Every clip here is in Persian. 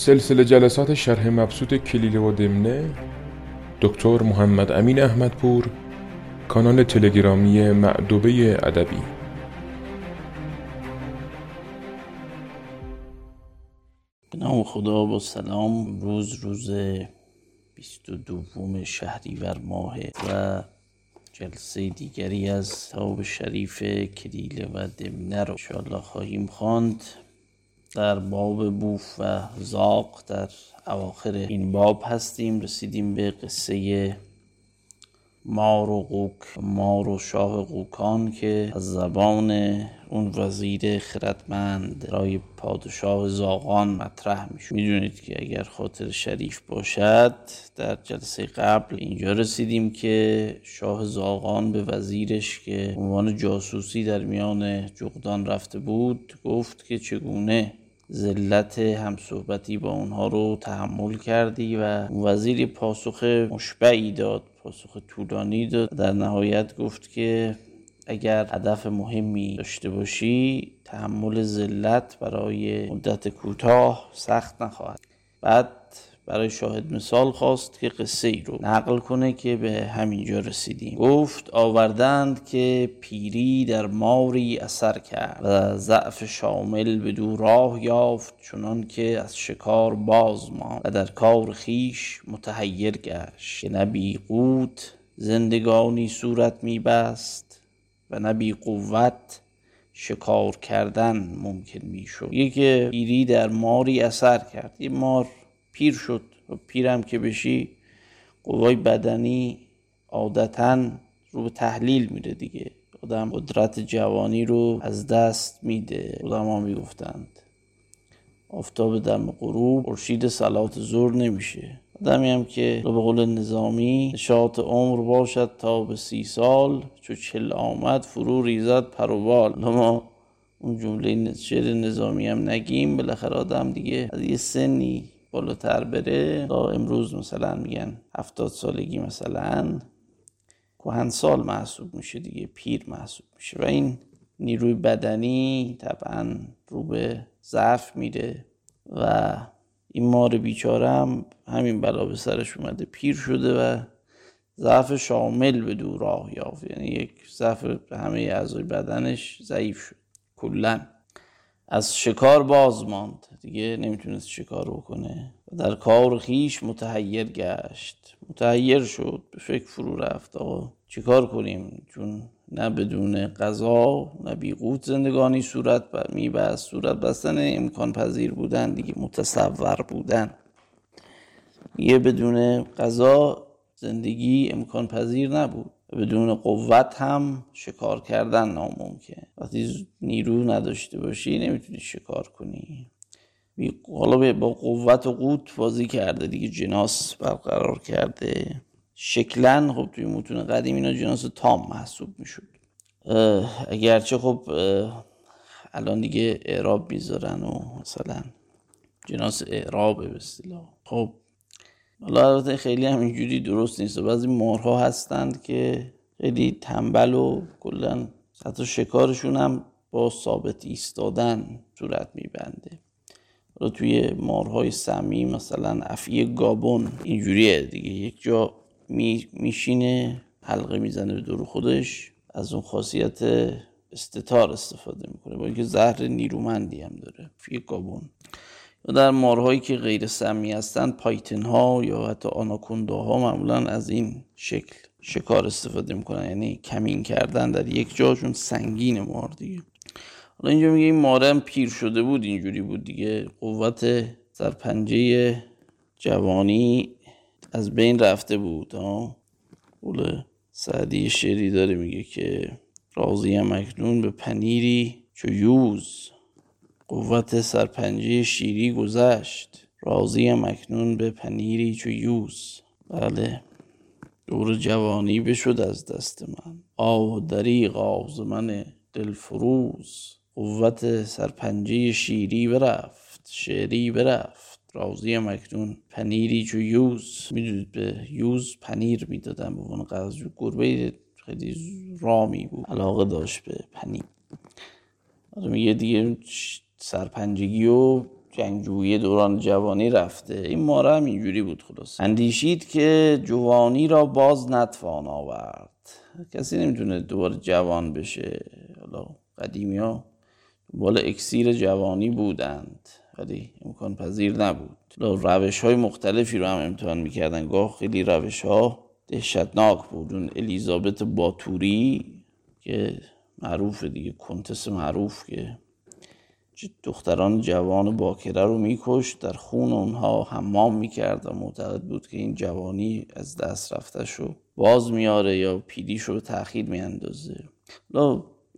سلسله جلسات شرح مبسوط کلیله و دمنه دکتر محمد امین احمدپور کانال تلگرامی معدوبه ادبی. به نام خدا با سلام روز روز بیست و دوم شهریور ماه و جلسه دیگری از تاب شریف کلیله و دمنه رو انشاءالله خواهیم خواند. در باب بوف و زاق در اواخر این باب هستیم. رسیدیم به قصه مار و قوک مار و شاه قوکان که از زبان اون وزیر خردمند رای پادشاه زاغان مطرح میشه می‌دونید که اگر خاطر شریف باشد در جلسه قبل اینجا رسیدیم که شاه زاغان به وزیرش که عنوان جاسوسی در میان جغدان رفته بود گفت که چگونه ذلت همصحبتی با اونها رو تحمل کردی و وزیر پاسخ مشبعی داد پاسخ طولانی داد. در نهایت گفت که اگر هدف مهمی داشته باشی تحمل ذلت برای مدت کوتاه سخت نخواهد. بعد برای شاهد مثال خواست که قصه ای رو نقل کنه که به همینجا رسیدیم. گفت آوردند که پیری در ماری اثر کرد و ضعف شامل به دو راه یافت چنان که از شکار باز ماند و در کار خیش متحیر گشت که نبی قوت زندگانی صورت میبست و نبی قوت شکار کردن ممکن می‌شد. یکی پیری در ماری اثر کرد. یه مار پیر شد و پیرم که بشی قوای بدنی عادتا رو به تحلیل میره دیگه. آدم قدرت جوانی رو از دست میده. ها می‌گفتند. آفتاب دم غروب خورشید سلات زور نمیشه. آدمی هم که به قول نظامی نشاط عمر باشد تا به سی سال چو چل آمد فرو ریزد پروبال ما اون جمله شعر نظامی هم نگیم. بالاخره آدم دیگه از یه سنی بالاتر بره. تا امروز مثلا میگن هفتاد سالگی مثلا سال محسوب میشه دیگه پیر محسوب میشه و این نیروی بدنی طبعا رو به ضعف میره و این مار بیچاره هم همین بلا به سرش اومده پیر شده و ضعف شامل به دور راه یافت. یعنی یک ضعف همه اعضای بدنش ضعیف شد. کلا. از شکار باز ماند. دیگه نمی‌تونست شکار بکنه. و در کار خیش متحیر گشت. متحیر شد به فکر فرو رفت. آقا چیکار کنیم؟ چون نه بدون غذا نه بیقوت زندگانی صورت میبست. صورت بستن امکان پذیر بودن دیگه متصور بودن. یه بدون غذا زندگی امکان پذیر نبود. بدون قوت هم شکار کردن ناممکن. وقتی نیرو نداشته باشی نمی‌تونی شکار کنی. حالا با قوت و قوت بازی کرده دیگه. جناس برقرار کرده. شکلا خب توی متون قدیم اینا جناس تام محسوب می‌شد. اگرچه خب الان دیگه اعراب می‌ذارن و مثلا جناس اعرابه به اصطلاح. خب حالا البته خیلی هم اینجوری درست نیست. و بعضی مارها هستند که خیلی تنبل و کلا حتی شکارشون هم با ثابت ایستادن صورت میبنده. حالا توی مارهای سمی مثلا افعی گابون اینجوریه دیگه. یک جا می میشینه حلقه می‌زنه به دور خودش از اون خاصیت استتار استفاده می‌کنه. با اینکه زهر نیرومندی هم داره فی گابون. و در مارهایی که غیر سمی هستند پایتن ها یا حتی آناکوندا ها معمولا از این شکل شکار استفاده می‌کنن. یعنی کمین کردن در یک جاشون سنگین مار دیگه. حالا اینجا میگه این مارم پیر شده بود اینجوری بود دیگه. قوت پنجه جوانی از بین رفته بود ها. قول سعدی شعری داره میگه که راضی مکنون به پنیری چو یوز. قوت سرپنجه شیری گذشت راضی مکنون به پنیری چو یوز. بله دور جوانی بشد از دست من. آه دریغ آز من دلفروز. قوت سرپنجه شیری برفت شعری برفت. راضی مکنون پنیری چو یوز. می‌دونید به یوز پنیر می‌دادن. به عنوان غذا گربه خیلی رامی بود. علاقه داشت به پنیر. میگه دیگه سرپنجگی و جنگجویی دوران جوانی رفته. این ماره هم اینجوری بود خلاص اندیشید که جوانی را باز نتوان آورد. کسی نمی‌تونه دوباره جوان بشه. حالا قدیمی ها دنبال اکسیر جوانی بودند. ولی امکان پذیر نبود. روش های مختلفی رو هم امتحان می‌کردن. گاه خیلی روش ها دهشتناک بود. اون الیزابت باتوری که معروف دیگه. کنتس معروف که دختران جوان باکره رو میکشت در خون اونها. حمام می‌کرد و معتقد بود که این جوانی از دست رفته شو باز میاره یا پیدیش رو تأخیر میاندازه.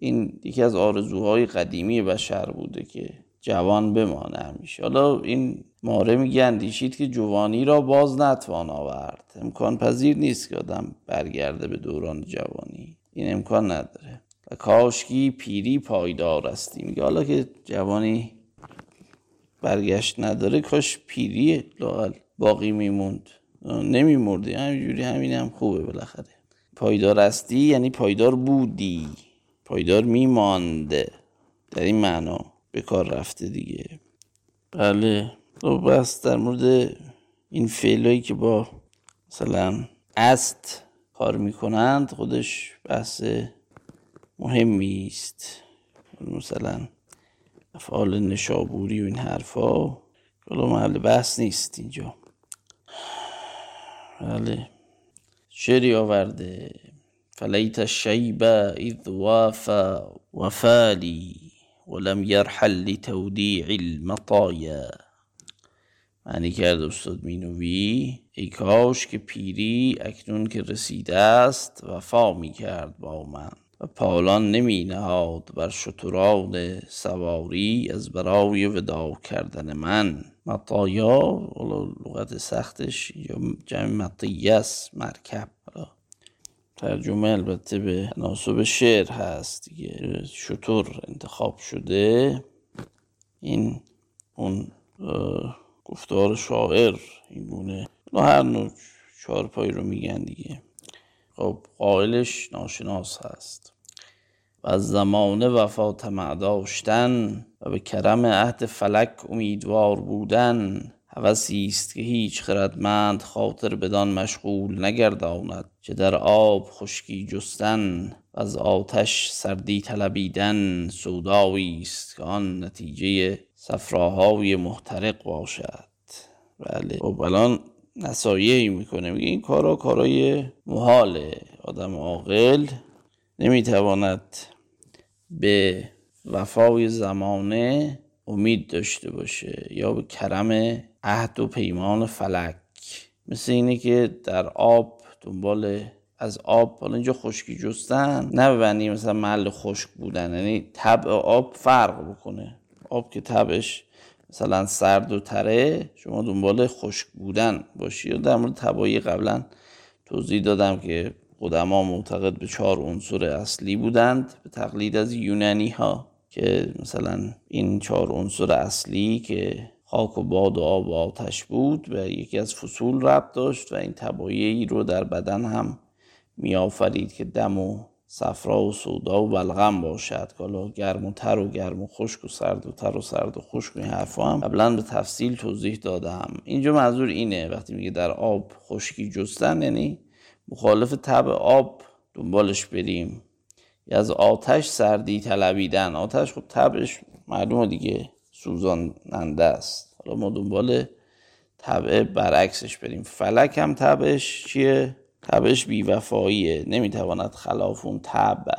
این یکی از آرزوهای قدیمی بشر بوده که جوان بمانه همیشه. حالا این ماره میگه اندیشید که جوانی را باز نتوان آورد. امکان پذیر نیست که آدم برگرده به دوران جوانی. این امکان نداره. و کاشکی پیری پایدار استی میگه حالا که جوانی برگشت نداره کاش پیری لاغل باقی میموند. نمیمردی. همینجوری همین هم خوبه بالاخره. پایدار استی یعنی پایدار بودی. پایدار میمانده. در این معنا به کار رفته دیگه. بله. خب بس در مورد این فعلایی که با مثلا است کار می‌کنند خودش بحث مهمی است. مثلا افعال نشابوری و این حرفا حالا محل بحث نیست اینجا. بله. شعری آورده. فلیت الشیب اذ وافا وفالی ولم يرحل لتودیع المطایا معنی کرد استاد مینوی ای کاش که پیری اکنون که رسیده است وفا می کرد با من و پالان نمی نهاد بر شتران سواری از برای ودا کردن من. مطایا لغت سختش یا جمع مطیس مرکب. ترجمه البته به ناسب شعر هست دیگه. شطور انتخاب شده. این اون گفتار شاعر این گونه. هر نوع چهار رو میگن دیگه. خب قائلش ناشناس هست. و از زمان وفا طمع داشتن و به کرم عهد فلک امیدوار بودن. هوسی است که هیچ خردمند خاطر بدان مشغول نگرداند چه در آب خشکی جستن و از آتش سردی طلبیدن سودایی است که آن نتیجه صفراهای محترق باشد. بله. خب الان نصایحی می‌کنه. میگه این کارا کارای محاله آدم عاقل نمی‌تواند به وفای زمانه امید داشته باشه یا به کرم عهد و پیمان فلک. مثل اینه که در آب دنبال از آب حالا اینجا خشکی جستن نه ببینی مثلا محل خشک بودن. یعنی طبع آب فرق بکنه. آب که طبعش مثلا سرد و تره شما دنبال خشک بودن باشی. یا در مورد تبایی قبلا توضیح دادم که قدما معتقد به چهار عنصر اصلی بودند به تقلید از یونانی ها که مثلا این چهار عنصر اصلی که خاک و باد و آب و آتش بود و یکی از فصول ربط داشت و این تبایعی رو در بدن هم میآفرید که دم و صفرا و سودا و بلغم باشد. حالا گرم و تر و گرم و خشک و سرد و تر و سرد و خشک و این حرفا هم قبلا به تفصیل توضیح دادم. اینجا منظور اینه وقتی میگه در آب خشکی جستن یعنی مخالف تب آب دنبالش بریم. یا از آتش سردی طلبیدن. آتش خب تبش معلومه دیگه. سوزاننده است. حالا ما دنبال طبع برعکسش بریم. فلک هم تبش چیه؟ تبش بیوفاییه. نمی‌تواند خلاف اون طبع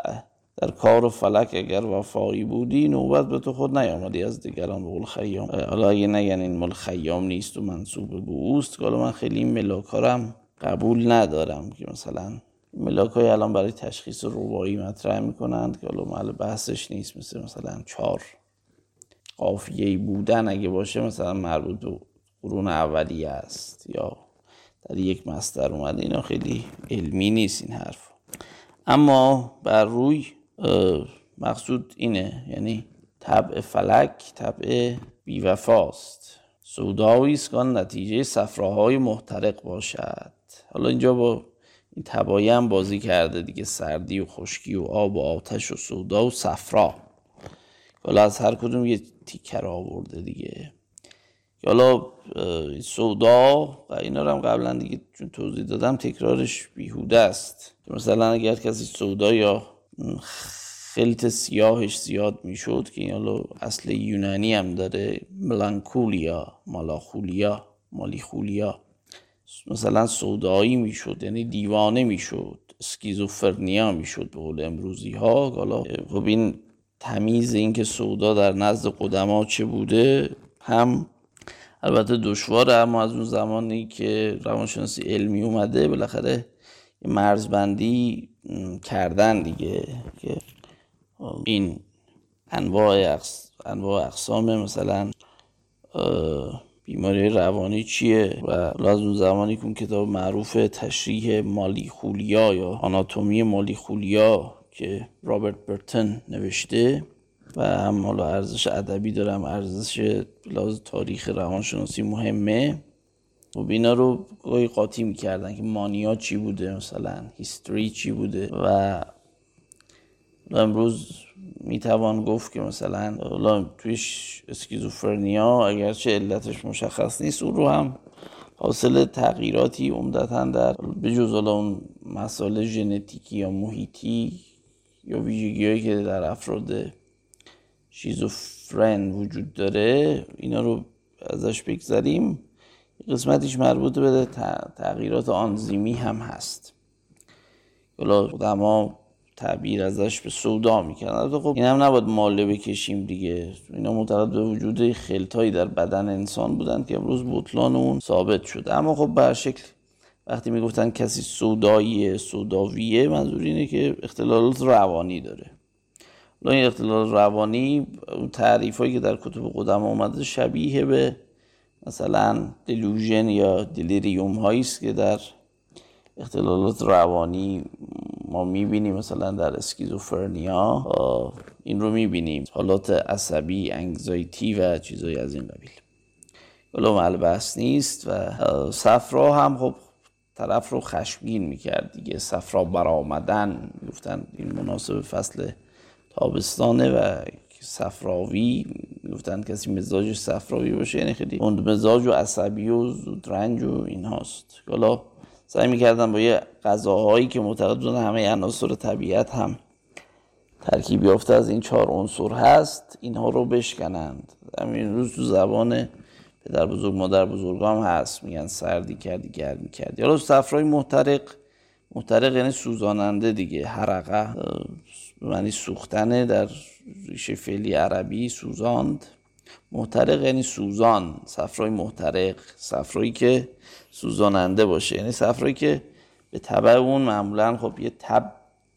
در کار و فلک اگر وفایی بودی نوبت به تو خود نیامدی. از دیگران بقول خیام. حالا اگه نگن این مال خیام نیست و منصوب به اوست حالا من خیلی این ملاکارم قبول ندارم که مثلا ملاک های الان برای تشخیص روایی مطرح می‌کنند که حالا محل بحثش نیست. مثل مثلا چار. قافیه بودن اگه باشه مثلا مربوط به قرون اولیه است یا در یک مستر اومده اینا خیلی علمی نیست این حرف اما بر روی مقصود اینه یعنی طبع فلک طبع بیوفاست سودایی است نتیجه صفراهای محترق باشد. حالا اینجا با این تبایی هم بازی کرده دیگه سردی و خشکی و آب و آتش و سودا و صفرا. حالا از هر کدوم یه تیکر آورده دیگه. حالا سودا و اینا رو هم قبلا دیگه چون توضیح دادم تکرارش بیهوده است. مثلا اگر کسی سودا یا خلط سیاهش زیاد می‌شد که حالا اصل یونانی هم داره ملانکولیا مالاخولیا مالیخولیا مثلا سودایی می‌شد یعنی دیوانه می‌شد اسکیزوفرنیا می‌شد به قول امروزی ها حالا خب این تمیز اینکه سودا در نزد قدما چه بوده هم البته دشواره اما از اون زمانی که روانشناسی علمی اومده بالاخره مرزبندی کردن دیگه که این انواع, انواع اقسام مثلا بیماری روانی چیه و از اون زمانی که اون کتاب معروف تشریح مالی خولیا یا آناتومی مالی خولیا که رابرت برتن نوشته و هم حالا ارزش ادبی دارم ارزش لحاظ تاریخ روانشناسی مهمه. و اینا رو گاهی قاطی می‌کردن که مانیا چی بوده مثلا هیستوری چی بوده و امروز می‌توان گفت که مثلا تویش اسکیزوفرنیا اگرچه علتش مشخص نیست او رو هم حاصل تغییراتی عمدتا در بجز اون مسائل ژنتیکی یا محیطی یا ویژگی که در افراد شیزوفرن وجود داره اینا رو ازش بگذاریم قسمتیش مربوط به تغییرات آنزیمی هم هست. حالا خودما تعبیر ازش به سودا می‌کنن. خب این هم نباید ماله بکشیم دیگه. اینا معتقد به وجود خلطایی در بدن انسان بودن که امروز بطلان اون ثابت شده. اما خب به شکل وقتی می‌گفتن کسی سوداییه سوداویه منظور اینه که اختلالات روانی داره. این اختلال روانی تعریف هایی که در کتب قدم آمده شبیه به مثلا دلوژن یا دلیریوم هایی است که در اختلالات روانی ما می‌بینیم مثلا در اسکیزوفرنیا این رو می‌بینیم. حالات عصبی انگزایتی و چیزایی از این قبیل. حالا ملبس نیست و صفرا هم خب طرف رو خشمگین می‌کرد دیگه صفرا برآمدن گفتن این مناسب فصل تابستانه و صفراوی گفتن کسی مزاج صفراوی باشه یعنی خیلی اون مزاج و عصبی و رنج و این هاست حالا سعی می‌کردن با یه غذاهایی که معتقد بودن همه عناصر طبیعت هم ترکیب یافته از این چهار عنصر هست اینها رو بشکنند. همین روز تو زبان پدر بزرگ مادر بزرگ هم هست. میگن سردی کردی گرمی کردی. حالا صفرای محترق محترق یعنی سوزاننده دیگه. حرقه معنی سوختنه در ریشه فعلی عربی سوزاند. محترق یعنی سوزان. صفرای محترق صفرایی که سوزاننده باشه. یعنی صفرایی که به طبع اون معمولا خب یه تب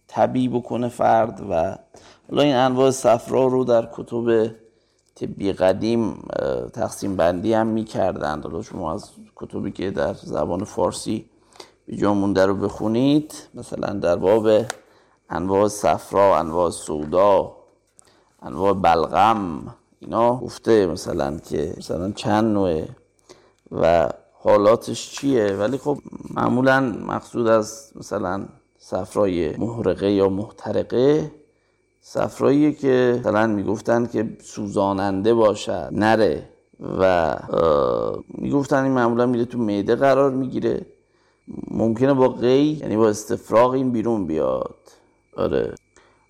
طبی بکنه فرد و حالا این انواع صفرا رو در کتب طبی قدیم تقسیم بندی هم می‌کردند. حالا شما از کتبی که در زبان فارسی به جا مونده رو بخونید مثلا در باب انواع صفرا انواع سودا انواع بلغم اینا گفته مثلا که مثلا چند نوعه و حالاتش چیه. ولی خب معمولا مقصود از مثلا صفرای محرقه یا محترقه صفرایی که مثلا می‌گفتن که سوزاننده باشد نره و می‌گفتن این معمولا میره تو معده قرار می‌گیره. ممکنه با قی یعنی با استفراغ این بیرون بیاد. آره.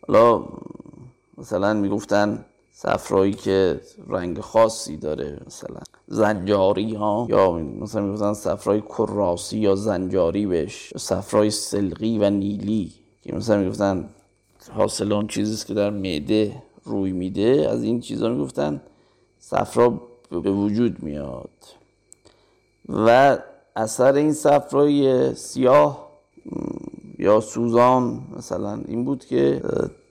حالا مثلا می‌گفتن صفرایی که رنگ خاصی داره مثلا زنجاری ها. یا مثلا می‌گفتن صفرای کراسی یا زنجاری بش صفرای سلقی و نیلی. که مثلا می‌گفتن حاصل اون چیزیست که در معده روی میده. از این چیزا می‌گفتن صفرا به وجود میاد. و اثر این صفرای سیاه یا سوزان مثلا این بود که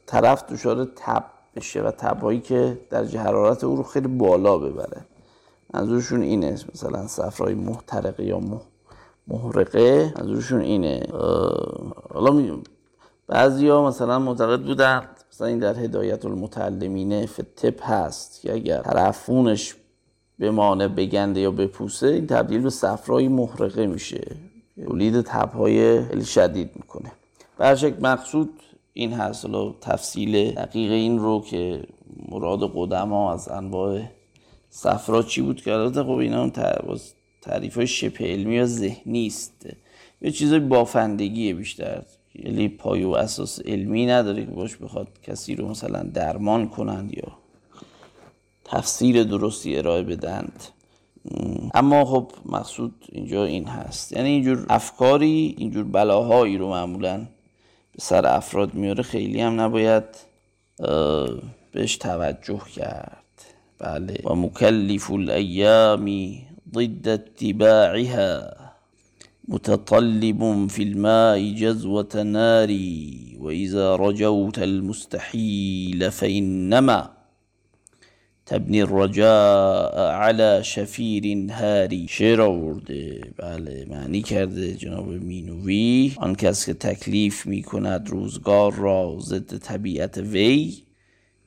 طرف دچار تب بشه و تبایی که درجه حرارت او رو خیلی بالا ببره. منظورشون اینه مثلا صفرای محترقه یا محرقه. منظورشون اینه. حالا بعضی ها مثلا معتقد بودن مثلا این در هدایت المتعلمینه فتپ هست که اگر طرفونش بمانه بگنده یا بپوسه این تبدیل به صفرای محرقه میشه. تولید تبهای شدید می‌کنه. برشک مقصود این هست. تفصیل دقیق این رو که مراد قدما از انواع صفرا چی بود که البته خب اینا هم تعریف های شبه علمی یا ذهنی است. یه چیزای بافندگیه بیشتر. یعنی پای و اساس علمی نداره که باش بخواد کسی رو مثلا درمان کنند یا تفسیر درستی ارائه بدند. اما خب مقصود اینجا این هست. یعنی اینجور افکاری اینجور بلاهایی رو معمولا به سر افراد میاره خیلی هم نباید بهش توجه کرد. بله. و مکلف الایامی ضد اتباعها. متطلب في الماء جزوة ناري وإذا رجوت المستحيل فإنما تبنی الرجاء على شفیر هاری شعر آورده. بله معنی کرده جناب مینوی آن کس که تکلیف می کند روزگار را ضد طبیعت وی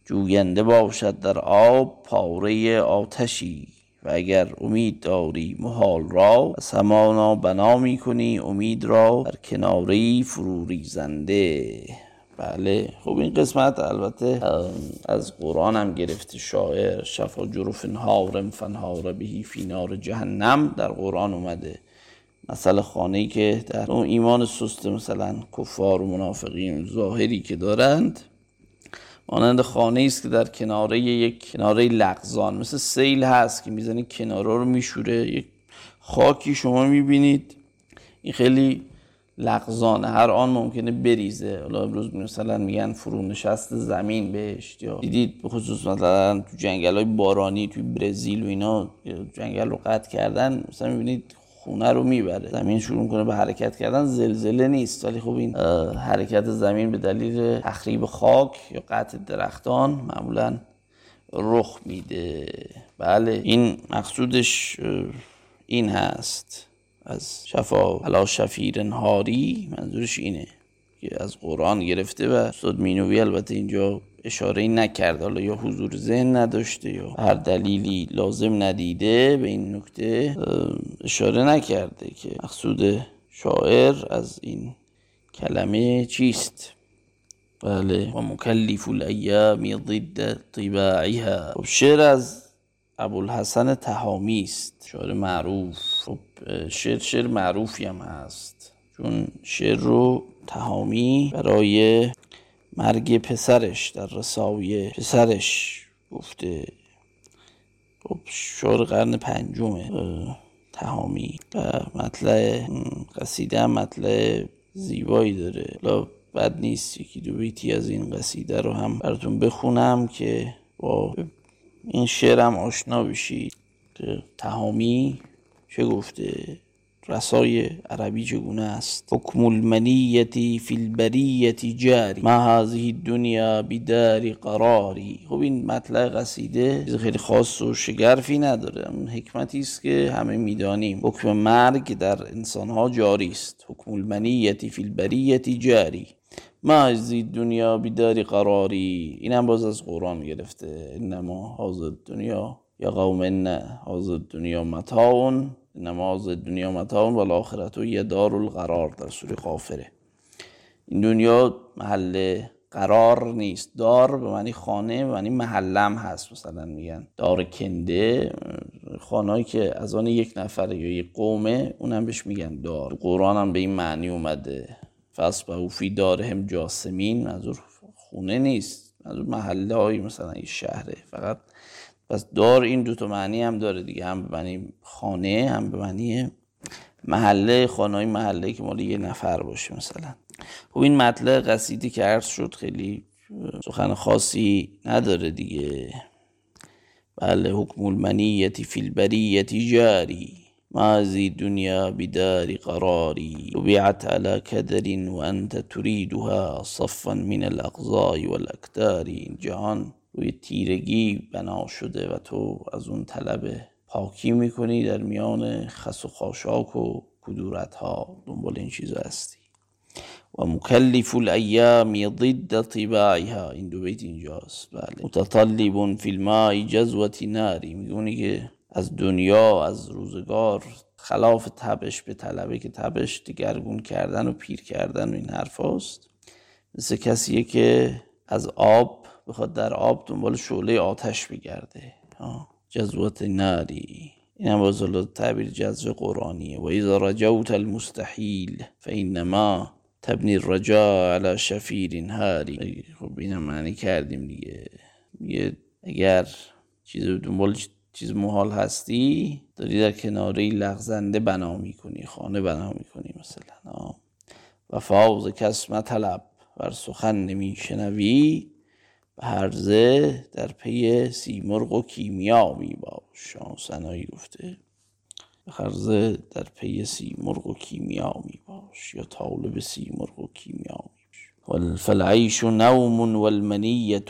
جوینده باشد در آب پاره آتشی. و اگر امید داری محال را از همانا بنا می کنی امید را در کناری فروری زنده بله خب این قسمت البته از قرآن هم گرفته شاعر شفا جروف هارم فنهار بهی فی نار جهنم در قرآن اومده. مثل خانه که در اون ایمان سست مثلا کفار و منافقین ظاهری که دارند مانند خانه است که در کناره یک کناره لغزان مثل سیل هست که می‌زنی کناره رو میشوره. یک خاکی شما می‌بینید. این خیلی لغزانه. هر آن ممکنه بریزه. حالا امروز مثلا میگن فرونشست زمین بهش. یا دیدید به خصوص مثلا تو جنگل های بارانی توی برزیل و اینا جنگل رو قطع کردن. مثلا می‌بینید خونه رو می‌بره. زمین شروع می‌کنه به حرکت کردن. زلزله نیست. ولی خب این حرکت زمین به دلیل تخریب خاک یا قطع درختان معمولا رخ میده. بله. این مقصودش این هست. از شفا علا شفیر هاری منظورش اینه که از قرآن گرفته و استاد مینوی. البته اینجا اشاره نکرد حالا یا حضور ذهن نداشته یا هر دلیلی لازم ندیده به این نکته اشاره نکرده که مقصود شاعر از این کلمه چیست. بله. و مکلف الایام ضد طباعها. خب شعر از ابوالحسن تهامی است. شعر معروف. خب شعر شعر معروفی هم هست. چون شعر رو تهامی برای مرگ پسرش در رساوی پسرش گفته خب شعر قرن پنجمه تهامی. و مطلع قصیده هم مطلع زیبایی داره. لا بد نیست یکی دو بیتی از این قصیده رو هم براتون بخونم که با این شعرم آشنا بشید. تهامی چه گفته؟ رسای عربی چگونه است؟ حکم المنیتی فی البریتی جاری. ما هذه دنیا بدار قراری. خب این مطلع قصیده چیز خیلی خاص و شگرفی نداره. اون حکمتی است که همه می‌دانیم. حکم مرگ در انسانها جاری است. حکم المنیتی فی البریتی جاری. ما از دنیا بیداری قراری. اینم باز از قرآن گرفته. انما حاضر دنیا یا قوم ان حاضر دنیا متاون نماز دنیا متاون و الاخرت و یه دار القرار در سوری قافره این دنیا محل قرار نیست. دار به معنی خانه به معنی محلم هست مثلا میگن. دار کنده خانهایی که از آن یک نفر یا یک قومه اونم بهش میگن دار. قرآن هم به این معنی اومده. فاسبحوا فی دارهم جاسمین. منظور خونه نیست. منظور محله های مثلا این شهره. فقط پس دار این دو تا معنی هم داره دیگه هم به معنی خانه هم به معنی محله خانه محله که مال یه نفر باشه مثلا. خب این مطلع قصیدی که عرض شد خیلی سخن خاصی نداره دیگه. بله حکم المنیتی فی البریتی جاری ما زی دنیا بدار قراری. طبیعت على کدر و انت تریدها صفا من الاقضاء والاکتار جهان روی تیرگی بنا شده و تو از اون طلب پاکی می‌کنی در میان خس و خاشاک و کدورت ها دنبال این چیزا هستی. و مکلف الایام ضد طباعها. این دو بیت اینجاست. بله. متطلب فی الماء جزوة ناری میگونی که از دنیا از روزگار خلاف تبش به طلبه که تبش دگرگون کردن و پیر کردن و این حرف هست. مثل کسیه که از آب بخواد در آب دنبال شعله آتش بگرده. جزوت ناری. این هم باز تعبیر جزو قرآنیه. و اذا رجوت المستحیل فإنما تبنی الرجاء على شفیر هاری خب اینم معنی کردیم دیگه. میگه اگر چیز دنبال چیز محال هستی داری در کناره لغزنده بنا می‌کنی خانه بنا می‌کنی مثلا. و فاوز کس مطلب بر سخن نمیشنوی هرزه در پی سیمرغ و کیمیا می باش. سنایی گفته. هرزه در پی سیمرغ و کیمیا می باش. یا طالب سیمرغ و کیمیا می باش. فالعیش نوم والمنیت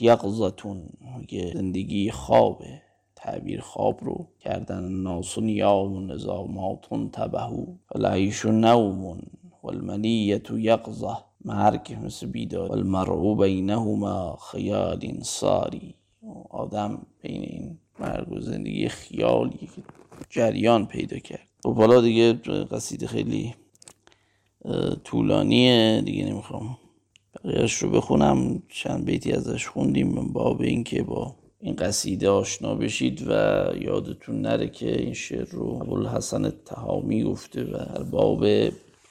یقظتون میگه زندگی خوابه. تعبیر خواب رو کردن ناس و نیام و نظامات تبهو. فالعیش نوم والمنیت یقظه مرگ مثل بیدار والمرعو بینهما خیال ساری. آدم بین این مرگ و زندگی خیالی جریان پیدا کرد. و خب بالا دیگه قصید خیلی طولانیه. دیگه نمی‌خوام بقیهش رو بخونم. چند بیتی ازش خوندیم من باب این که با این قصیده آشنا بشید و یادتون نره که این شعر رو ابوالحسن تهامی گفته و باب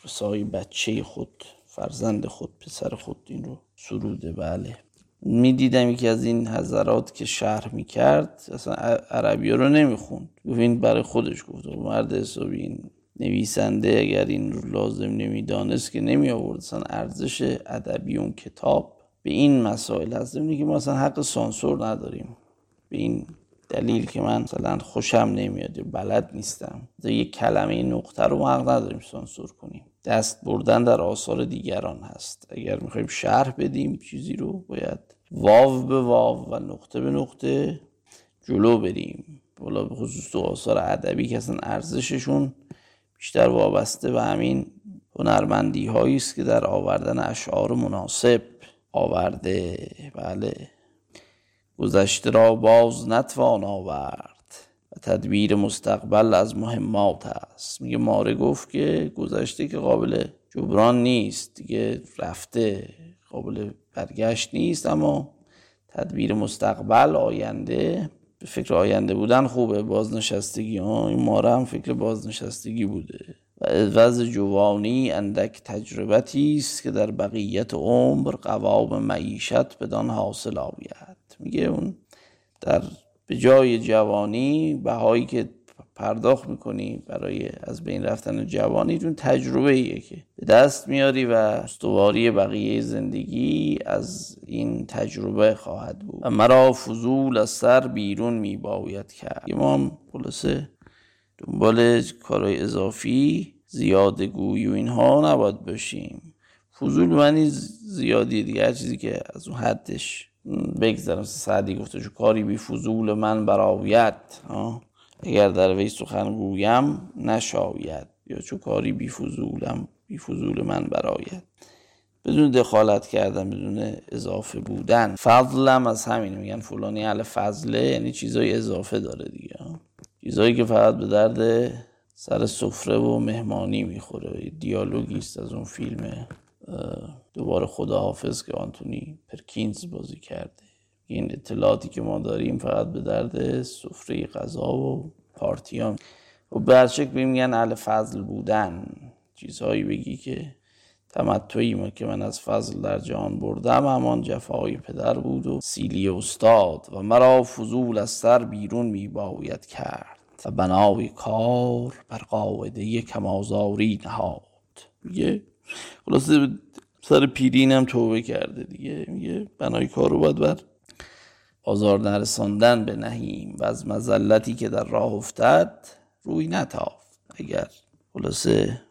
رسای بچه خود. فرزند خود پسر خود این رو سروده بله. می‌دیدم یکی از این حضرات که شرح می‌کرد اصلا عربی رو نمی‌خوند. گفت این برای خودش گفت. مرد حسابی این نویسنده اگر این رو لازم نمی‌دانست که نمی آورد اصلا ارزش ادبی اون کتاب به این مسائل هست که ما اصلا حق سانسور نداریم. به این دلیل که من مثلا خوشم نمیاد بلد نیستم. یک کلمه نقطه رو ما حق نداریم سانسور کنیم. دست بردن در آثار دیگران هست. اگر می‌خوایم شرح بدیم چیزی رو باید واو به واو و نقطه به نقطه جلو بریم. بالا به خصوص تو آثار ادبی که اصلا ارزششون بیشتر وابسته به همین هنرمندی هایی است که در آوردن اشعار مناسب آورده. بله. گذشته را باز نتوان آورد. تدبیر مستقبل از مهمات است میگه ماره گفت که گذشته که قابل جبران نیست دیگه رفته قابل برگشت نیست اما تدبیر مستقبل آینده به فکر آینده بودن خوبه. بازنشستگی ها این ماره هم فکر بازنشستگی بوده. و وضع جوانی اندک تجربتی است که در بقیت عمر قوام معیشت بدان حاصل آوید میگه اون در به جای جوانی بهایی که پرداخت می‌کنی برای از بین رفتن جوانیتون تجربه ایه که به دست میاری و استواری بقیه زندگی از این تجربه خواهد بود. و مرا فضول از سر بیرون میباید کرد. ما هم خلاصه دنبال کارهای اضافی زیاد گویی و اینها نباید باشیم. فضول معنی زیادی دیگه هر چیزی که از اون حدش بگذرم. سعدی گفته چو کاری بی فضول من براویت اگر در وی سخن گویم نشاید. یا چو کاری بی فضولم بی فضول من براید بدون دخالت کردن بدون اضافه بودن. فضلم از همین میگن. فلانی اهل فضله یعنی چیزای اضافه داره دیگه. چیزایی که فقط به درد سر سفره و مهمانی می‌خوره. دیالوگی است از اون فیلم دوباره خداحافظ که آنتونی پرکینز بازی کرده. این اطلاعاتی که ما داریم فقط به درد سفره غذا و پارتیان و به شکل میگن اهل فضل بودن. چیزهایی بگی که تمتعی ما که من از فضل در جهان بردم همان جفای پدر بود و سیلی استاد و مرا فضول از سر بیرون میباید کرد و بنای کار بر قاعده کمازاری نهاد. میگه؟ خلاصه سر پیرینم توبه کرده دیگه. میگه بنای کار رو باید بر آزار نرساندن به نهیم و از مزلتی که در راه افتد روی نتافت. اگر خلاصه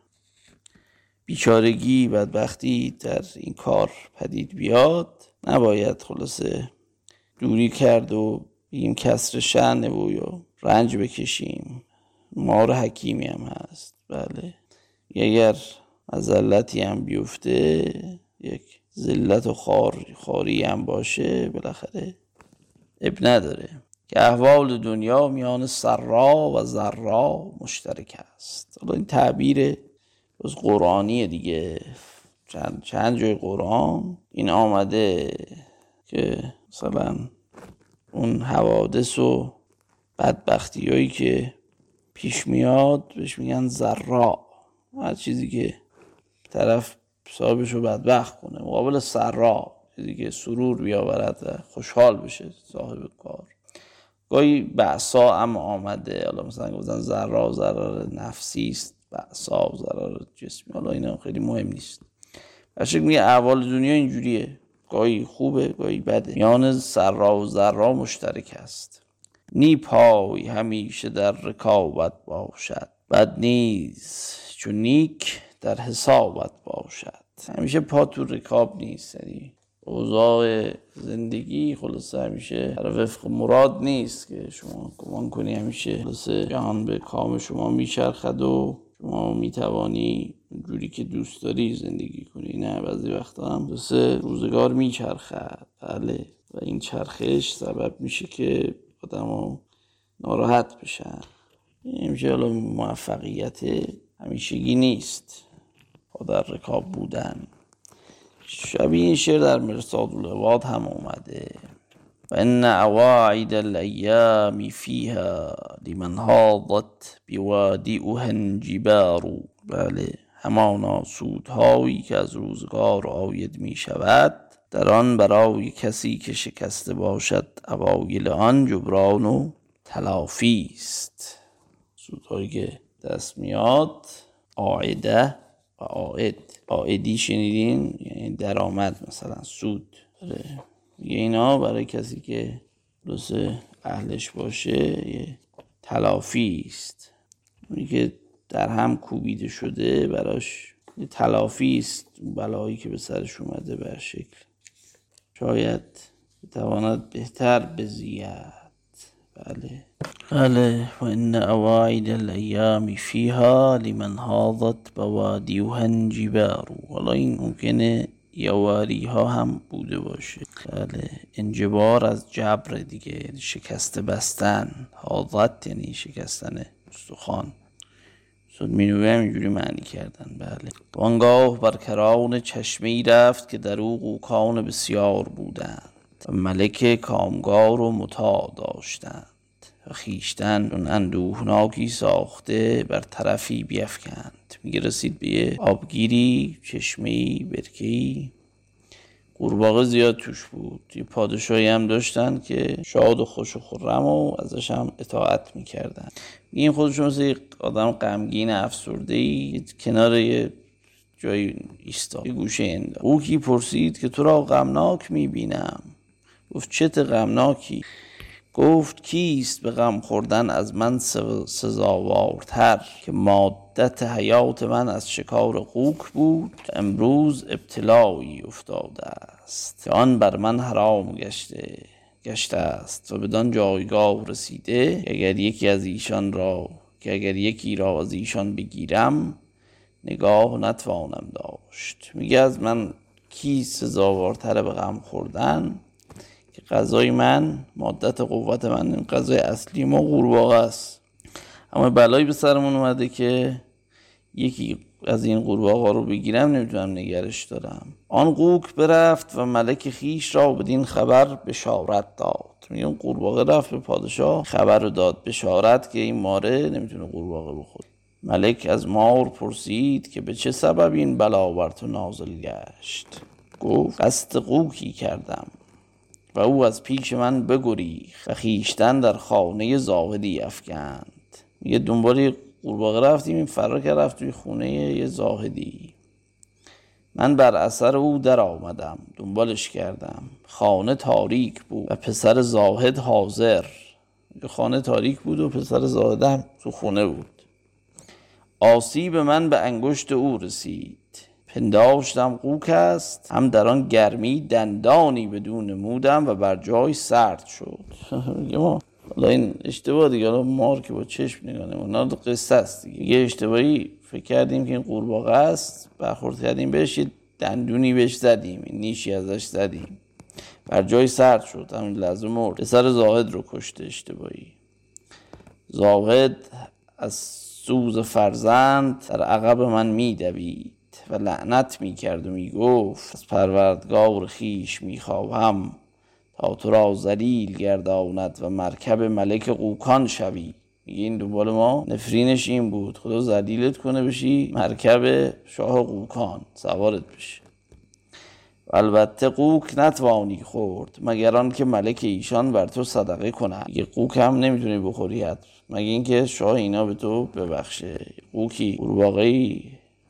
بیچارگی بدبختی در این کار پدید بیاد نباید خلاصه دوری کرد و بگیم کسر شنه و یا رنج بکشیم. مار حکیمی هم هست. بله. اگر مزلتی هم بیفته یک ذلت و خار خاری هم باشه بالاخره اب نداره. که احوال دنیا میان سرا و ذرا مشترک است. حالا این تعبیر از قرآنی دیگه. چند, چند جای قرآن این آمده که مثلا اون حوادث و بدبختی هایی که پیش میاد بهش میگن ذرا. هر چیزی که طرف صاحبش رو بدبخت کنه مقابل سرا چیزی که سرور بیاورد و خوشحال بشه صاحب کار. گاهی بعصا هم آمده حالا مثلا گفتن ذرا ضرر نفسی است بعصا ضرر جسمی حالا اینا خیلی مهم نیست. بشک میگه احوال دنیا اینجوریه. گاهی خوبه گاهی بده. میان سرا و ذرا مشترک است. نی پای همیشه در رکابت باشد. بد نیز چون نیک در حسابت باشد. همیشه پا تو رکاب نیست یعنی اوضاع زندگی خلاصه همیشه در وفق مراد نیست که شما گمان کنی همیشه خلاصه جهان به کام شما میچرخد و شما می‌توانی جوری که دوست داری زندگی کنی. نه بعضی وقتا هم خلاصه روزگار میچرخد. بله و این چرخش سبب میشه که آدم ناراحت بشن. همیشه حالا موفقیت همیشگی نیست. با در رکاب بودن. شبیه این شعر در مرساد الواد هم اومده. و ان عواعد الایام فیها لمن هاضت بوادئها انجبار بله همانا سودهایی که از روزگار آید می شود در آن برای کسی که شکسته باشد اوایل آن جبران و تلافی است. سودهایی که دست میاد آعده آعد آعدی شنیدین؟ یعنی درآمد مثلا سود. آره. یه اینا برای کسی که درست اهلش باشه یه تلافی است. اونی که در هم کوبیده شده براش یه تلافی است بلایی که به سرش اومده به شکل. شاید بتواند بهتر بزید بله. بله و ان اواعد الایام فیها لمن هاضت بوادیها انجبار والا این ممکنه یواری ها هم بوده باشه بله انجبار از جبر دیگه شکست بستن. حاضت یعنی شکستن استخوان. سود مینوی هم اینجوری معنی کردن. بله. وانگاه بر کران چشمه ای رفت که در او قوکان بسیار بودند. و ملک کامگار و متا داشتند. خیشتن اون اندوهناکی ساخته بر طرفی بیفکند. میگه رسید به یه آبگیری چشمهی برکی قورباغه زیاد توش بود. یه پادشاهی هم داشتن که شاد و خوش و خرم و ازش هم اطاعت می‌کردن. این خودشون مثل آدم غمگین افسرده ای کنار یه جایی ایستا یه گوشه اندا او کی پرسید که تو را غمناک می‌بینم؟ گفت چت غمناکی؟ گفت کیست به غم خوردن از من سزاوارتر که مادت حیات من از شکار قوک بود؟ امروز ابتلایی افتاده است. که آن بر من حرام گشته گشته است و بدان جایگاه رسیده که اگر یکی از ایشان را که اگر یکی را از ایشان بگیرم نگاه نتوانم داشت. میگه از من کی سزاوارتر به غم خوردن؟ غذای من مادت قوت من غذای اصلی ما قورباغه است. اما بلایی به سرمون اومده که یکی از این قورباغه رو بگیرم نمی‌تونم نگرش دارم. آن قوک برفت و ملک خیش را بدین خبر بشارت داد. میگه اون قورباغه رفت به پادشاه خبر رو داد بشارت که این ماره نمی‌تونه قورباغه بخوره. ملک از مار پرسید که به چه سبب این بلا بر تو نازل گشت؟ گفت قصد قوکی کردم. و او از پیش من بگریخت و خیشتن در خانه زاهدی افکند. یه دنبال قورباغه رفتیم این فرار کرد رفت توی خونه یه زاهدی. من بر اثر او در آمدم دنبالش کردم. خانه تاریک بود و پسر زاهد حاضر. خانه تاریک بود و پسر زاهدم تو خونه بود. آسیب من به انگشت او رسید. پنداشتم قوک است. هم در آن گرمی دندانی بدون مودم و بر جای سرد شد. ما حالا این اشتباه دیگه. حالا مار که با چشم نگاه اونا قصه است دیگه. یه اشتباهی فکر کردیم که این قورباغه است. برخورد کردیم بهش. دندونی بهش زدیم. نیشی ازش زدیم. بر جای سرد شد. همین لحظه مرد. پسر زاهد رو کشته اشتباهی. زاهد از سوز فرزند در عقب من میدوید. و لعنت می کرد و می گفت از پروردگار خیش می خواهم تا تو را زلیل گرداند و مرکب ملک قوکان شوی. میگه این دنبال ما؟ نفرینش این بود خدا زلیلت کنه بشی مرکب شاه قوکان سوارت بشه البته قوک نتوانی خورد مگر که ملک ایشان بر تو صدقه کنه میگه قوک هم نمی‌تونی بخوری حد مگه اینکه شاه اینا به تو ببخشه؟ قوکی قورباغه‌ای.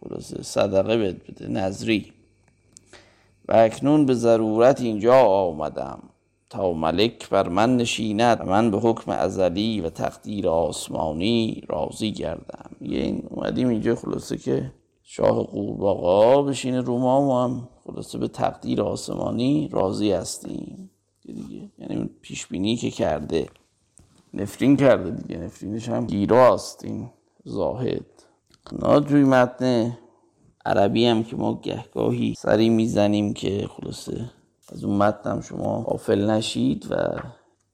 خلاصه صدقه بده, بده نظری. و اکنون به ضرورت اینجا آمدم تا ملک بر من نشیند و من به حکم ازلی و تقدیر آسمانی راضی گردم. یه این اومدیم اینجا خلاصه که شاه قورباغه بشینه رو ما و هم خلاصه به تقدیر آسمانی راضی هستیم. دیگه یعنی پیش بینی که کرده نفرین کرده دیگه نفرینش هم گیراست این زاهد. نه توی متن عربی هم که ما گهگاهی سری می‌زنیم که خلاصه از اون متن هم شما غافل نشید و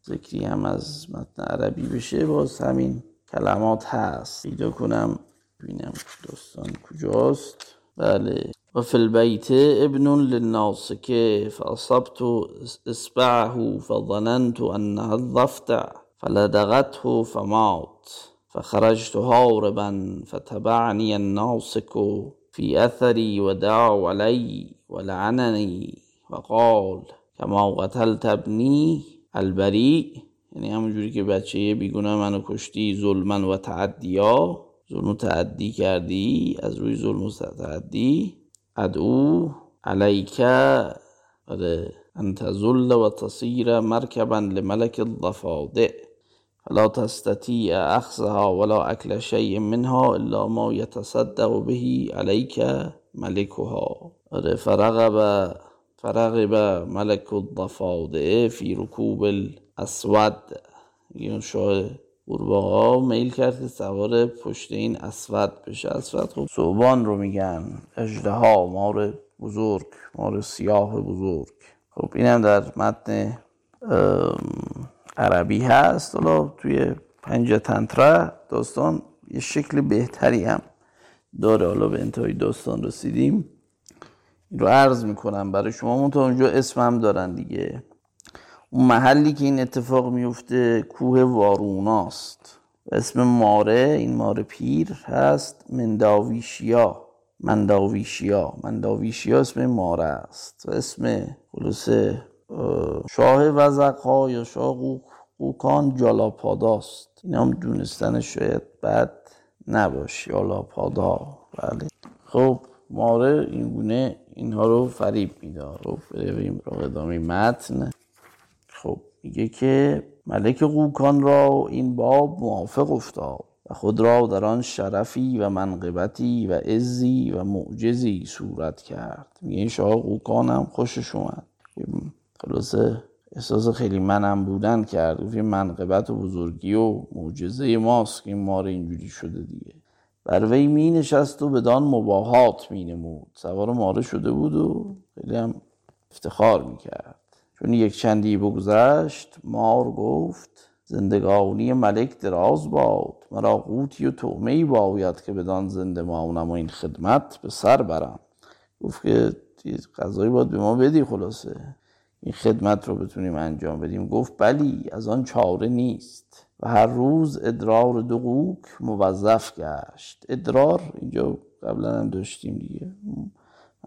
ذکری هم از متن عربی بشه. باز همین کلمات هست. پیدا کنم ببینم داستان کجاست. بله. و فی البیت ابن للناسک فاصبت اصبعه فظننت انها الضفدع فلدغته فمات. فخرجت هاربا فتبعني الناسك في أثري ودعوا علي ولعنني وقال كما قتلت ابني البريء یعنی همونجوری که بچه بیگونه منو کشتی ظلمن و تعدیا ظلم و تعدی کردی از روی ظلم و تعدی ادعو علیک آره ان تزل و تصیر مرکبا لملک الضفادع. فلا تستطيع أخذها ولا أكل شيء منها إلا ما يتصدق به عليك ملكها. فرغب فرغب ملك الضفادع في ركوب الاسود این شاه قورباغه میل کرد سوار پشت این اسود بشه. اسود خب صوبان رو میگن. اجده مار بزرگ مار سیاه بزرگ. خب اینم در متن عربی هست. حالا توی پنج تنتره داستان یه شکل بهتری هم داره. حالا به انتهای داستان رسیدیم. این رو عرض می‌کنم برای شما. تا اونجا اسم هم دارن دیگه. اون محلی که این اتفاق میفته کوه واروناست. اسم ماره این ماره پیر هست. منداویشیا. منداویشیا. منداویشیا اسم ماره است. اسم خلوصه شاه وزق یا شاه قوکان جالاپاداست. این هم دونستن شاید بد نباشه. جالاپادا. بله. خب ماره این گونه اینها رو فریب میدار خب بریم را ادامه متن. خب میگه که ملک قوکان را این باب موافق افتاد و خود را در آن شرفی و منقبتی و عزی و معجزی صورت کرد. میگه این شاه قوکان هم خوشش اومد. خلاصه احساس خیلی منم بودن کرد. یه منقبت و بزرگی و معجزه ماست که این مار اینجوری شده دیگه. بر وی می نشست و بدان مباهات می نمود سوار ماره شده بود و خیلی هم افتخار می کرد چون یک چندی بگذشت مار گفت زندگانی ملک دراز باد. مرا قوتی و تومه ای باید که بدان زنده مانم و این خدمت به سر برم. گفت که غذایی باید به ما بدی خلاصه. این خدمت رو بتونیم انجام بدیم. گفت بلی از آن چاره نیست. و هر روز ادرار دو قوک موظف گشت. ادرار اینجا قبلا هم داشتیم دیگه.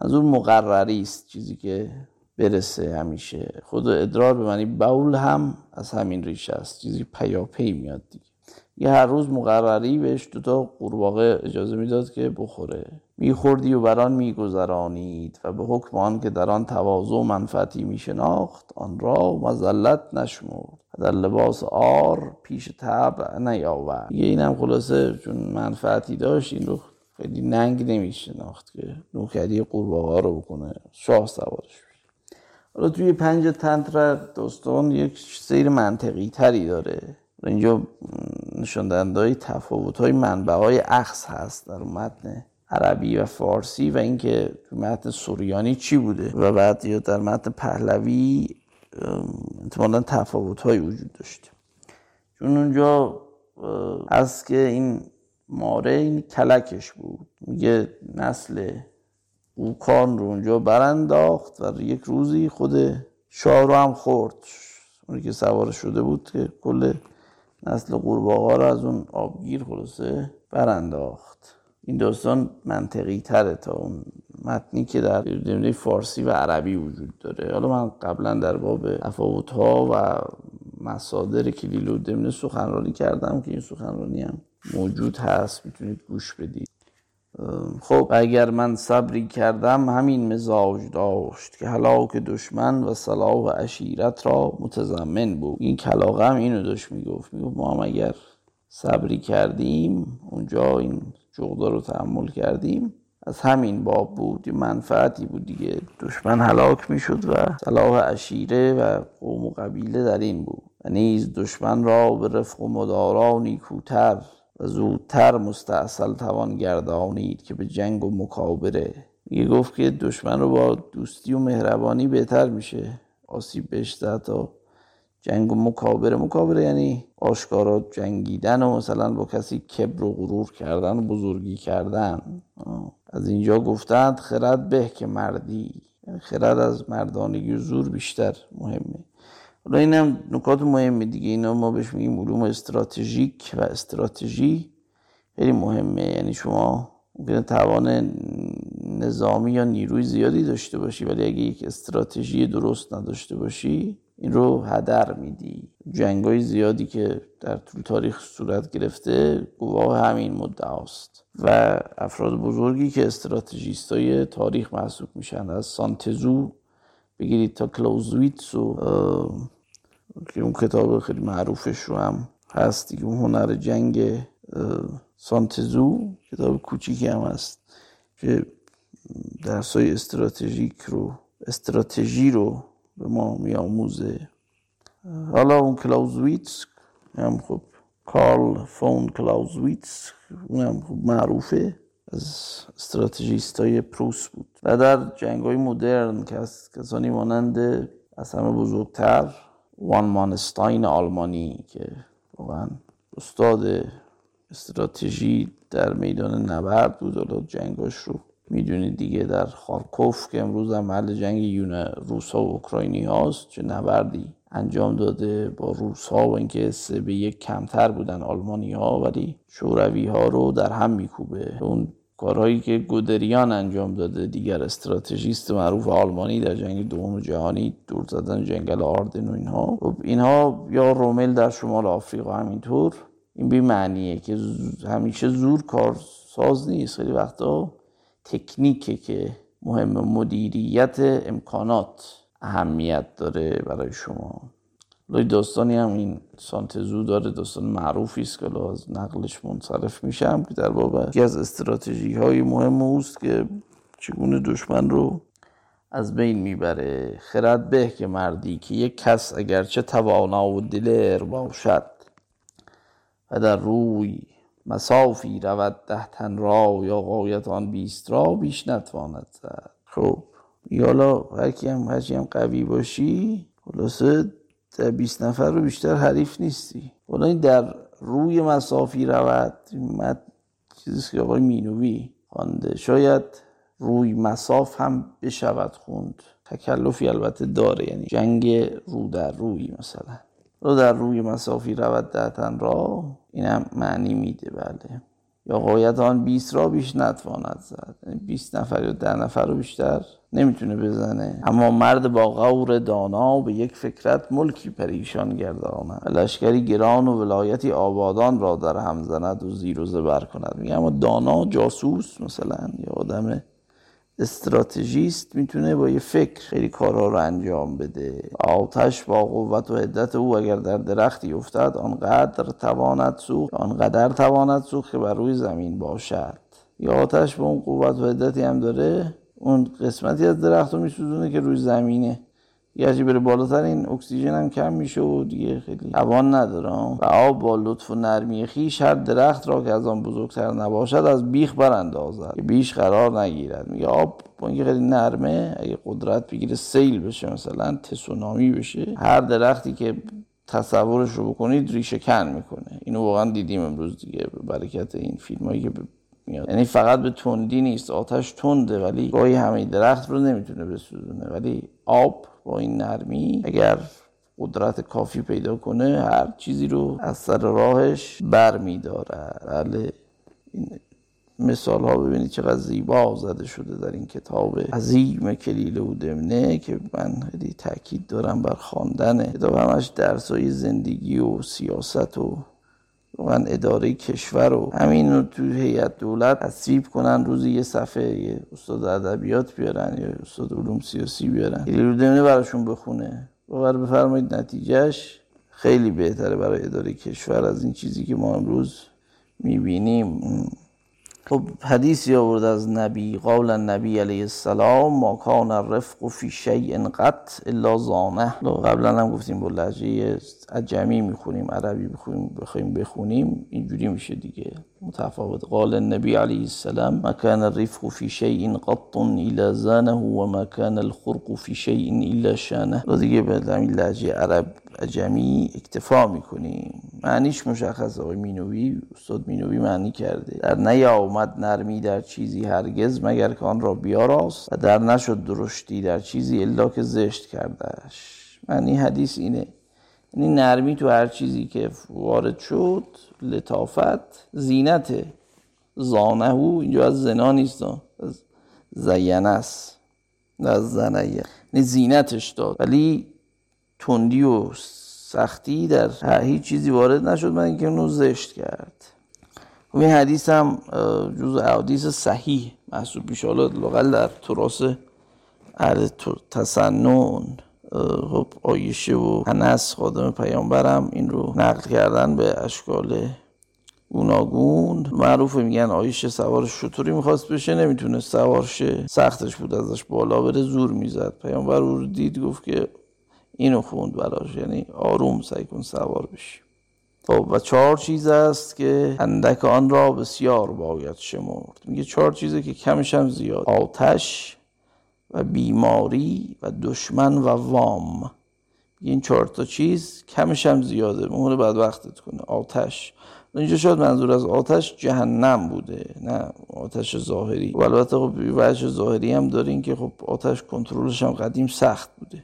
از اون مقرری است چیزی که برسه همیشه. خود ادرار به معنی بول هم از همین ریشه است. چیزی پیاپی میاد دیگه. یه هر روز مقرری بهش دوتا قورباغه اجازه می‌داد که بخوره. میخوردی و بران میگذرانید و به حکم آن که در آن تواضع و منفعتی میشناخت آن را مزلت نشمرد. در لباس آر پیش طبع نیاورد. یه اینم خلاصه چون منفعتی داشت این رو خیلی ننگ نمیشناخت که نوکری قورباغه رو بکنه. شاه سوارش حالا توی پنج تنتر داستان یک سیر منطقی تری داره. اینجا نشان های تفاوت های منبع های اخص هست در متن عربی و فارسی و اینکه تو متن سوریانی چی بوده و بعد یا در متن پهلوی احتمالا تفاوت های وجود داشته. چون اونجا از که این ماره این کلکش بود. میگه نسل اوکان رو اونجا برانداخت و یک روزی خود شاه رو هم خورد. اونی که سوار شده بود که کل نسل قورباغه رو از اون آبگیر خلاصه برانداخت. این داستان منطقی تره تا اون متنی که در جمله فارسی و عربی وجود داره. حالا من قبلا در باب تفاوت ها و مصادر کلیل و دمنه سخنرانی کردم که این سخنرانی هم موجود هست می‌تونید گوش بدید. خب اگر من صبری کردم همین مزاج داشت که هلاک دشمن و صلاح عشیرت را متضمن بود. این کلاغه هم اینو داشت می‌گفت. می‌گفت ما هم اگر صبری کردیم اونجا این جغدا رو تحمل کردیم از همین باب بود. یه منفعتی بود دیگه. دشمن هلاک می‌شد و صلاح عشیره و قوم و قبیله در این بود. و نیز دشمن را به رفق و مدارا نیکوتر و زودتر مستاصل توان گردانید که به جنگ و مکابره. میگه گفت که دشمن رو با دوستی و مهربانی بهتر میشه. آسیب بهش تا جنگ و مکابره. مکابره یعنی آشکارا جنگیدن و مثلا با کسی کبر و غرور کردن و بزرگی کردن. از اینجا گفتند خرد به که مردی. یعنی خرد از مردانگی و زور بیشتر مهمه. حالا این هم نکات مهمه دیگه. اینا ما بهش میگیم علوم استراتژیک و استراتژی. خیلی مهمه. یعنی شما ممکنه توان نظامی یا نیروی زیادی داشته باشی ولی اگه یک استراتژی درست نداشته باشی این رو هدر میدی. جنگ های زیادی که در طول تاریخ صورت گرفته گواه همین مدعاست. و افراد بزرگی که استراتژیست های تاریخ محسوب میشن از سانتزو بگیرید تا کلاوزویتس و که اون کتاب خیلی معروفش رو هم هست دیگه اون هنر جنگ سان تزو کتاب کوچیکی هم هست که درسای استراتژیک رو استراتژی رو به ما میآموزه. حالا اون کلاوزویتس هم خب کارل فون کلاوزویتس اونم خب معروفه. از استراتژیست های پروس بود و در جنگ های مدرن کسانی مانند از همه بزرگتر وان مانستاین آلمانی که واقعا استاد استراتژی در میدان نبرد بود. حالا جنگاش رو می‌دونید دیگه در خارکوف که امروز هم محل جنگ یون روسا و اوکراینی هاست چه نبردی انجام داده با روس ها و اینکه سه به یک کمتر بودن آلمانی ها ولی شوروی ها رو در هم میکوبه. اون کارهایی که گودریان انجام داده دیگر استراتژیست معروف آلمانی در جنگ دوم جهانی دور زدن جنگل آردن و اینها. خب اینها یا رومل در شمال آفریقا همینطور. این بی معنیه که همیشه زور کار ساز نیست. خیلی وقتا تکنیکه که مهم مدیریت امکانات اهمیت داره برای شما. داستانی هم این سانتزو داره داستان معروفی است که از نقلش منصرف میشم که در باب یکی از استراتژی های مهم اوست که چگونه دشمن رو از بین می‌بره. خرد به که مردی که یک کس اگرچه توانا و دلر باشد و در روی مسافی رود ده تن را یا قایت آن بیست را بیش نتواند زد. خب یالا هرکی هم هرچی هم قوی باشی خلاصه در 20 نفر رو بیشتر حریف نیستی. این در روی مسافی رود مد چیزی که آقای مینوی خوانده. شاید روی مساف هم بشود خوند. تکلفی البته داره یعنی جنگ رو در روی مثلا. رو در روی مسافی رود دهتن را اینم معنی میده بله. یا قایت آن 20 را بیش نتواند زد. 20 یعنی نفر یا ده نفر رو بیشتر نمی‌تونه بزنه. اما مرد با غور دانا به یک فکرت ملکی پریشان گرداند لشکری گران و ولایتی آبادان را در هم زند و زیر و زبر کند. میگه اما دانا جاسوس مثلا یا آدم استراتژیست می‌تونه با یه فکر خیلی کارها رو انجام بده. آتش با قوت و حدت او اگر در درختی افتد آنقدر تواند سوخت آنقدر تواند سوخت که بر روی زمین باشد. یا آتش با اون قوت و حدتی هم داره اون قسمتی از درخت رو میسوزونه که روی زمینه. یه بره بالاتر این اکسیژن هم کم میشه و دیگه خیلی توان نداره. و آب با لطف و نرمی خیش هر درخت را که از آن بزرگتر نباشد از بیخ براندازد. که بیش قرار نگیرد. میگه آب با اینکه خیلی نرمه اگه قدرت بگیره سیل بشه مثلا تسونامی بشه هر درختی که تصورش رو بکنید ریشه کن می‌کنه. اینو واقعا دیدیم امروز دیگه به برکت این فیلم هایی که میاد. یعنی فقط به تندی نیست آتش تنده ولی گاهی همه درخت رو نمی‌تونه بسوزونه. ولی آب با این نرمی اگر قدرت کافی پیدا کنه هر چیزی رو از سر راهش بر میداره بله این مثال ها ببینید چقدر زیبا زده شده در این کتاب عظیم کلیل و دمنه که من خیلی تاکید دارم بر خواندن. کتاب همش درسای زندگی و سیاست و من اداره کشور رو همین رو تو هیئت دولت تصویب کنن روزی یه صفحه یه استاد ادبیات بیارن یا استاد علوم سیاسی بیارن. کلیل دمنه براشون بخونه. باور بفرمایید نتیجهش خیلی بهتره برای اداره کشور از این چیزی که ما امروز می‌بینیم. خب حدیثی آورد از نبی قول النبی علیه السلام ما کان الرفق فی شیء قط الا زانه. قبلا هم گفتیم با لحجه عجمی می‌خونیم عربی بخونیم بخوایم بخونیم اینجوری میشه دیگه. متفاوت. قال النبی علیه السلام ما کان الرفق فی شیء قط الا زانه و ما کان الخرق فی شیء الا شانه. رو دیگه به همین لحجه عرب عجمی اکتفا می‌کنیم. معنیش مشخص آقای مینوی استاد مینوی معنی کرده. در نیامد نرمی در چیزی هرگز مگر که آن را بیاراست و در نشد درشتی در چیزی الا که زشت کردهش معنی حدیث اینه. یعنی نرمی تو هر چیزی که وارد شد لطافت زینت زانه اینجا از زنا نیست از زینه است. از زنه یعنی زینتش داد. ولی تندی و سختی در هیچ چیزی وارد نشد من اینکه اونو زشت کرد. این حدیث هم جز حدیث صحیح محسوب میشه. حالا لغل در تراس اهل تسنن خب آیشه و هنس خادم پیامبرم این رو نقل کردن به اشکال گوناگون. معروف میگن آیشه سوار شطوری می‌خواست بشه؟ نمی‌تونه سوار شه سختش بود ازش بالا بره زور می‌زد. پیامبر رو دید گفت که اینو خوند براش. یعنی آروم سعی کن سوار بشی. خب و چهار چیز است که اندک آن را بسیار باید شمرد. میگه چهار چیزه که کمش هم زیاد. آتش و بیماری و دشمن و وام. این چهار تا چیز کمش هم زیاده. مهره بعد وقتت کنه. آتش. اینجا شاید منظور از آتش جهنم بوده. نه آتش ظاهری. و البته خب وجه ظاهری هم دارین که خب آتش کنترلش هم قدیم سخت بوده.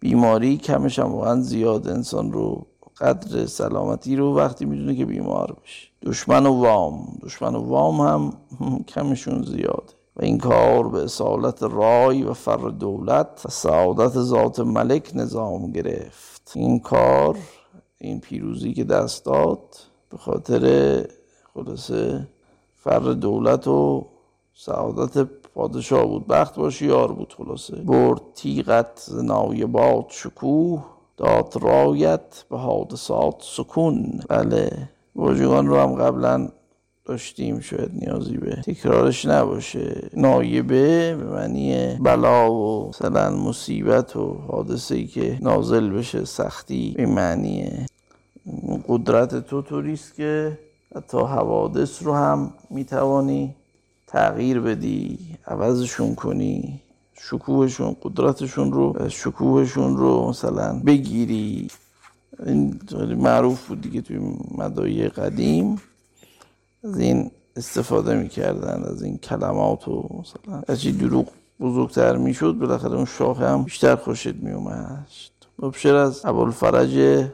بیماری کمش هم واقعا زیاد انسان رو قدر سلامتی رو وقتی می‌دونه که بیمار بشه. دشمن و وام. دشمن و وام هم کمشون زیاده. و این کار به اصالت رای و فر دولت و سعادت ذات ملک نظام گرفت. این کار این پیروزی که دست داد به خاطر خلاصه فر دولت و سعادت پادشاه بود. بخت باشی یار بود خلاصه. برد تیغت نایبات شکوه. داد رایت به حادثات سکون. بله واژگان رو هم قبلا داشتیم شاید نیازی به تکرارش نباشه. نایبه به معنی بلا و مثلا مصیبت و حادثه ای که نازل بشه سختی به معنی قدرت تو طوریست که حتی حوادث رو هم می‌توانی تغییر بدی عوضشون کنی. شکوهشون قدرتشون رو شکوهشون رو مثلا بگیری. این معروف بود دیگه توی مدایی قدیم. از این استفاده می‌کردن از این کلمات و مثلا از دروغ بزرگتر می‌شد بالاخره اون شاخه هم بیشتر خوشت میومد مبشر از ابوالفرج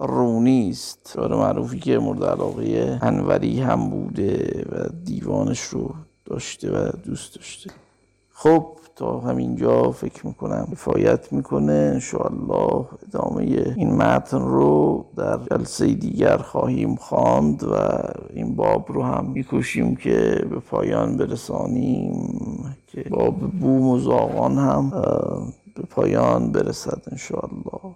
رونی است. شعر معروفی که مورد علاقه انوری هم بوده و دیوانش رو داشته و دوست داشته. خب تا همینجا فکر می‌کنم کفایت می‌کنه. انشاءالله ادامه این متن رو در جلسه دیگر خواهیم خواند و این باب رو هم می‌کشیم که به پایان برسانیم که باب بوم و زاغان هم به پایان برسد انشاءالله.